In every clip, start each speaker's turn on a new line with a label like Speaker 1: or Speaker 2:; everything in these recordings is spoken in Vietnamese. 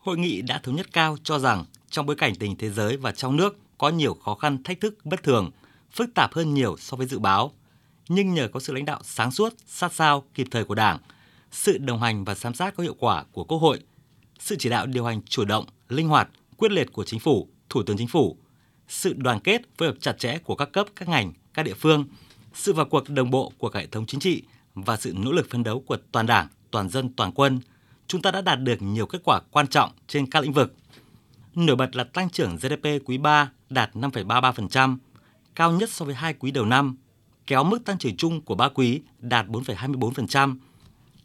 Speaker 1: Hội nghị đã thống nhất cao cho rằng trong bối cảnh tình thế giới và trong nước có nhiều khó khăn thách thức bất thường, phức tạp hơn nhiều so với dự báo, nhưng nhờ có sự lãnh đạo sáng suốt, sát sao, kịp thời của Đảng, sự đồng hành và giám sát có hiệu quả của Quốc hội, sự chỉ đạo điều hành chủ động, linh hoạt, quyết liệt của Chính phủ, Thủ tướng Chính phủ, sự đoàn kết phối hợp chặt chẽ của các cấp, các ngành, các địa phương, sự vào cuộc đồng bộ của cả hệ thống chính trị và sự nỗ lực phấn đấu của toàn Đảng, toàn dân, toàn quân, chúng ta đã đạt được nhiều kết quả quan trọng trên các lĩnh vực. Nổi bật là tăng trưởng GDP quý 3 đạt 5,33%, cao nhất so với hai quý đầu năm, kéo mức tăng trưởng chung của ba quý đạt 4,24%.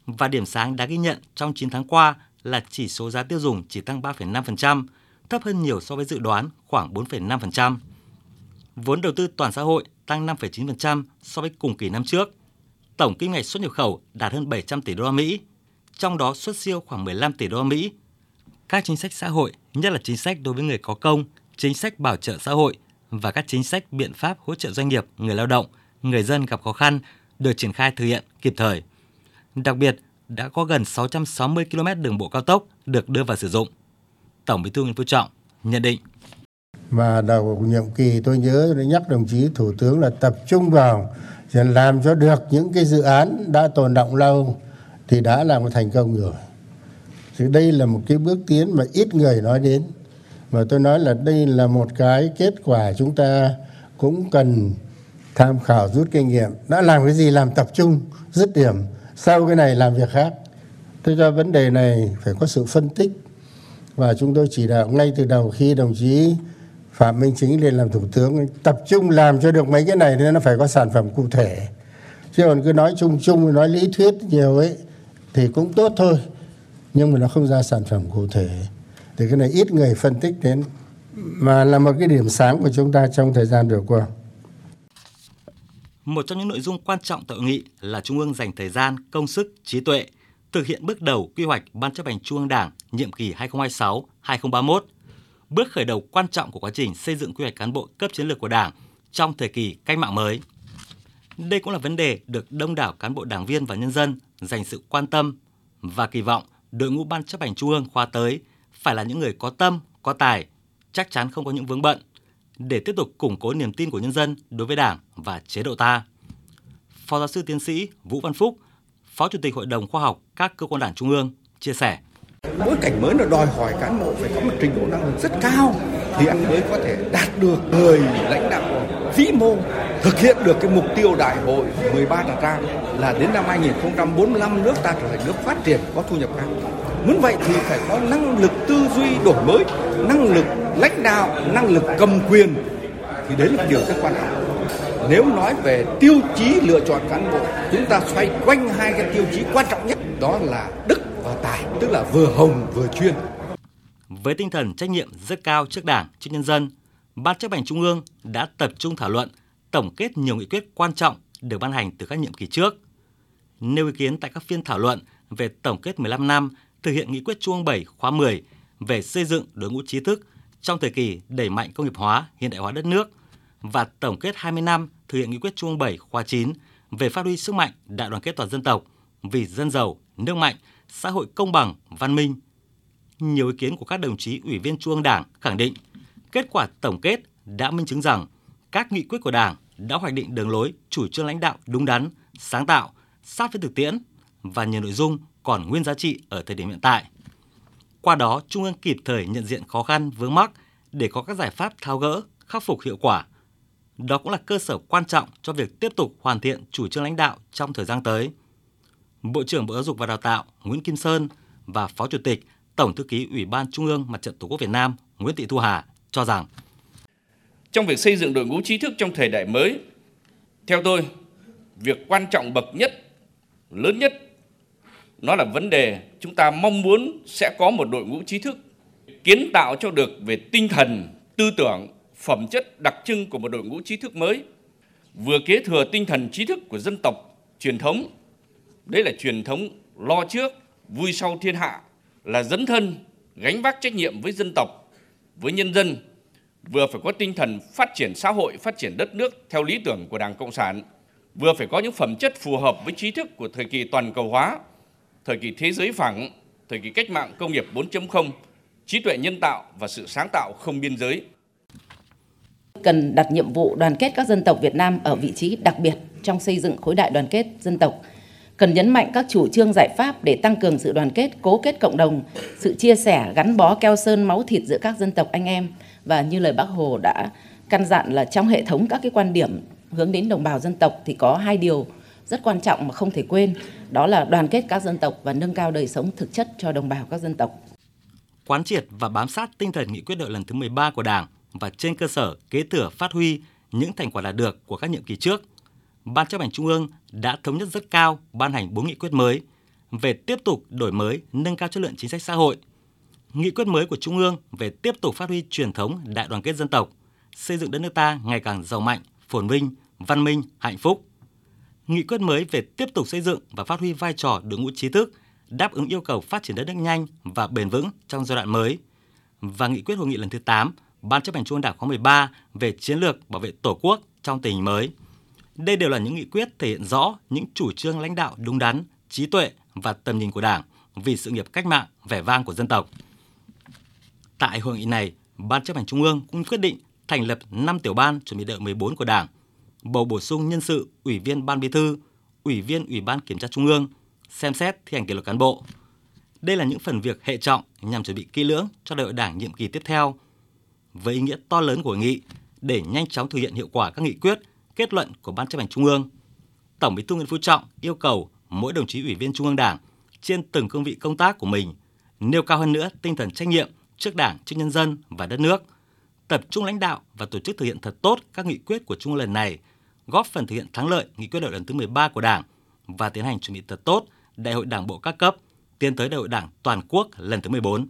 Speaker 1: Và điểm sáng đã ghi nhận trong 9 tháng qua là chỉ số giá tiêu dùng chỉ tăng 3,5%, thấp hơn nhiều so với dự đoán khoảng 4,5%. Vốn đầu tư toàn xã hội tăng 5,9% so với cùng kỳ năm trước. Tổng kim ngạch xuất nhập khẩu đạt hơn 700 tỷ đô la Mỹ, trong đó xuất siêu khoảng 15 tỷ đô la Mỹ. Các chính sách xã hội, nhất là chính sách đối với người có công, chính sách bảo trợ xã hội và các chính sách biện pháp hỗ trợ doanh nghiệp, người lao động, người dân gặp khó khăn được triển khai thực hiện kịp thời. Đặc biệt, đã có gần 660 km đường bộ cao tốc được đưa vào sử dụng. Tổng Bí thư Nguyễn Phú Trọng nhận định
Speaker 2: và đầu nhiệm kỳ tôi nhớ tôi nhắc đồng chí thủ tướng là tập trung vào làm cho được những cái dự án đã tồn động lâu thì đã làm một thành công rồi. Thì đây là một cái bước tiến mà ít người nói đến. Mà tôi nói là đây là một cái kết quả chúng ta cũng cần tham khảo rút kinh nghiệm. Đã làm cái gì làm tập trung, dứt điểm, sau cái này làm việc khác. Tôi cho vấn đề này phải có sự phân tích. Và chúng tôi chỉ đạo ngay từ đầu khi đồng chí phạm minh chính lên làm thủ tướng, tập trung làm cho được mấy cái này, nên nó phải có sản phẩm cụ thể. Chứ còn cứ nói chung chung, nói lý thuyết nhiều ấy thì cũng tốt thôi nhưng mà nó không ra sản phẩm cụ thể thì cái này ít người phân tích đến mà là một cái điểm sáng của chúng ta trong thời gian vừa qua
Speaker 1: một trong những nội dung quan trọng tại hội nghị là Trung ương dành thời gian, công sức, trí tuệ thực hiện bước đầu quy hoạch Ban chấp hành Trung ương Đảng nhiệm kỳ 2026-2031, bước khởi đầu quan trọng của quá trình xây dựng quy hoạch cán bộ cấp chiến lược của Đảng trong thời kỳ cách mạng mới. Đây cũng là vấn đề được đông đảo cán bộ đảng viên và nhân dân dành sự quan tâm và kỳ vọng đội ngũ Ban chấp hành Trung ương khóa tới phải là những người có tâm, có tài, chắc chắn không có những vướng bận, để tiếp tục củng cố niềm tin của nhân dân đối với Đảng và chế độ ta. Phó giáo sư tiến sĩ Vũ Văn Phúc, Phó Chủ tịch Hội đồng Khoa học các cơ quan đảng Trung ương, chia sẻ.
Speaker 3: Bối cảnh mới nó đòi hỏi cán bộ phải có một trình độ năng lực rất cao thì anh mới có thể đạt được người lãnh đạo vĩ mô thực hiện được cái mục tiêu đại hội 13 đặt ra là đến năm 2045 nước ta trở thành nước phát triển có thu nhập cao. Muốn vậy thì phải có năng lực tư duy đổi mới, năng lực lãnh đạo, năng lực cầm quyền thì đấy là điều rất quan trọng. Nếu nói về tiêu chí lựa chọn cán bộ, chúng ta xoay quanh hai cái tiêu chí quan trọng nhất đó là đức và tài, tức là vừa hồng vừa chuyên.
Speaker 1: Với tinh thần trách nhiệm rất cao trước Đảng, trước nhân dân, Ban chấp hành Trung ương đã tập trung thảo luận, tổng kết nhiều nghị quyết quan trọng được ban hành từ các nhiệm kỳ trước. Nêu ý kiến tại các phiên thảo luận về tổng kết 15 năm thực hiện nghị quyết Trung ương 7 khóa 10 về xây dựng đội ngũ trí thức trong thời kỳ đẩy mạnh công nghiệp hóa, hiện đại hóa đất nước và tổng kết 20 năm thực hiện nghị quyết Trung ương 7 khóa 9 về phát huy sức mạnh đại đoàn kết toàn dân tộc vì dân giàu, nước mạnh, xã hội công bằng, văn minh. Nhiều ý kiến của các đồng chí ủy viên Trung ương Đảng khẳng định kết quả tổng kết đã minh chứng rằng các nghị quyết của Đảng đã hoạch định đường lối, chủ trương lãnh đạo đúng đắn, sáng tạo, sát với thực tiễn và nhiều nội dung còn nguyên giá trị ở thời điểm hiện tại. Qua đó, Trung ương kịp thời nhận diện khó khăn vướng mắc để có các giải pháp tháo gỡ, khắc phục hiệu quả. Đó cũng là cơ sở quan trọng cho việc tiếp tục hoàn thiện chủ trương lãnh đạo trong thời gian tới. Bộ trưởng Bộ Giáo dục và Đào tạo Nguyễn Kim Sơn và Phó Chủ tịch Tổng thư ký Ủy ban Trung ương Mặt trận Tổ quốc Việt Nam Nguyễn Thị Thu Hà cho rằng
Speaker 4: trong việc xây dựng đội ngũ trí thức trong thời đại mới, theo tôi, việc quan trọng bậc nhất, lớn nhất nó là vấn đề chúng ta mong muốn sẽ có một đội ngũ trí thức kiến tạo cho được về tinh thần, tư tưởng, phẩm chất đặc trưng của một đội ngũ trí thức mới, vừa kế thừa tinh thần trí thức của dân tộc truyền thống. Đấy là truyền thống lo trước, vui sau thiên hạ, là dấn thân, gánh vác trách nhiệm với dân tộc, với nhân dân, vừa phải có tinh thần phát triển xã hội, phát triển đất nước theo lý tưởng của Đảng Cộng sản, vừa phải có những phẩm chất phù hợp với trí thức của thời kỳ toàn cầu hóa, thời kỳ thế giới phẳng, thời kỳ cách mạng công nghiệp 4.0 trí tuệ nhân tạo và sự sáng tạo không biên giới.
Speaker 5: Cần đặt nhiệm vụ đoàn kết các dân tộc Việt Nam ở vị trí đặc biệt trong xây dựng khối đại đoàn kết dân tộc. Cần nhấn mạnh các chủ trương giải pháp để tăng cường sự đoàn kết, cố kết cộng đồng, sự chia sẻ, gắn bó keo sơn máu thịt giữa các dân tộc anh em và như lời Bác Hồ đã căn dặn là trong hệ thống các cái quan điểm hướng đến đồng bào dân tộc thì có hai điều rất quan trọng mà không thể quên, đó là đoàn kết các dân tộc và nâng cao đời sống thực chất cho đồng bào các dân tộc.
Speaker 1: Quán triệt và bám sát tinh thần nghị quyết đại lần thứ 13 của Đảng và trên cơ sở kế thừa phát huy những thành quả đạt được của các nhiệm kỳ trước, Ban chấp hành Trung ương đã thống nhất rất cao ban hành 4 nghị quyết mới về tiếp tục đổi mới, nâng cao chất lượng chính sách xã hội. Nghị quyết mới của Trung ương về tiếp tục phát huy truyền thống đại đoàn kết dân tộc, xây dựng đất nước ta ngày càng giàu mạnh, phồn vinh, văn minh, hạnh phúc. Nghị quyết mới về tiếp tục xây dựng và phát huy vai trò đội ngũ trí thức, đáp ứng yêu cầu phát triển đất nước nhanh và bền vững trong giai đoạn mới. Và nghị quyết hội nghị lần thứ 8 Ban chấp hành Trung ương Đảng khóa 13 về chiến lược bảo vệ Tổ quốc trong tình hình mới. Đây đều là những nghị quyết thể hiện rõ những chủ trương lãnh đạo đúng đắn, trí tuệ và tầm nhìn của Đảng vì sự nghiệp cách mạng vẻ vang của dân tộc. Tại hội nghị này, Ban chấp hành Trung ương cũng quyết định thành lập 5 tiểu ban chuẩn bị đợi 14 của Đảng, bầu bổ sung nhân sự Ủy viên Ban Bí thư, Ủy viên Ủy ban Kiểm tra Trung ương, xem xét thi hành kỷ luật cán bộ. Đây là những phần việc hệ trọng nhằm chuẩn bị kỹ lưỡng cho đại hội Đảng nhiệm kỳ tiếp theo. Với ý nghĩa to lớn của hội nghị để nhanh chóng thực hiện hiệu quả các nghị quyết, kết luận của Ban chấp hành Trung ương, Tổng Bí thư Nguyễn Phú Trọng yêu cầu mỗi đồng chí ủy viên Trung ương Đảng trên từng cương vị công tác của mình nêu cao hơn nữa tinh thần trách nhiệm trước Đảng, trước nhân dân và đất nước, tập trung lãnh đạo và tổ chức thực hiện thật tốt các nghị quyết của Trung ương lần này, góp phần thực hiện thắng lợi nghị quyết đại lần thứ 13 của Đảng và tiến hành chuẩn bị thật tốt Đại hội Đảng bộ các cấp tiến tới Đại hội Đảng toàn quốc lần thứ 14.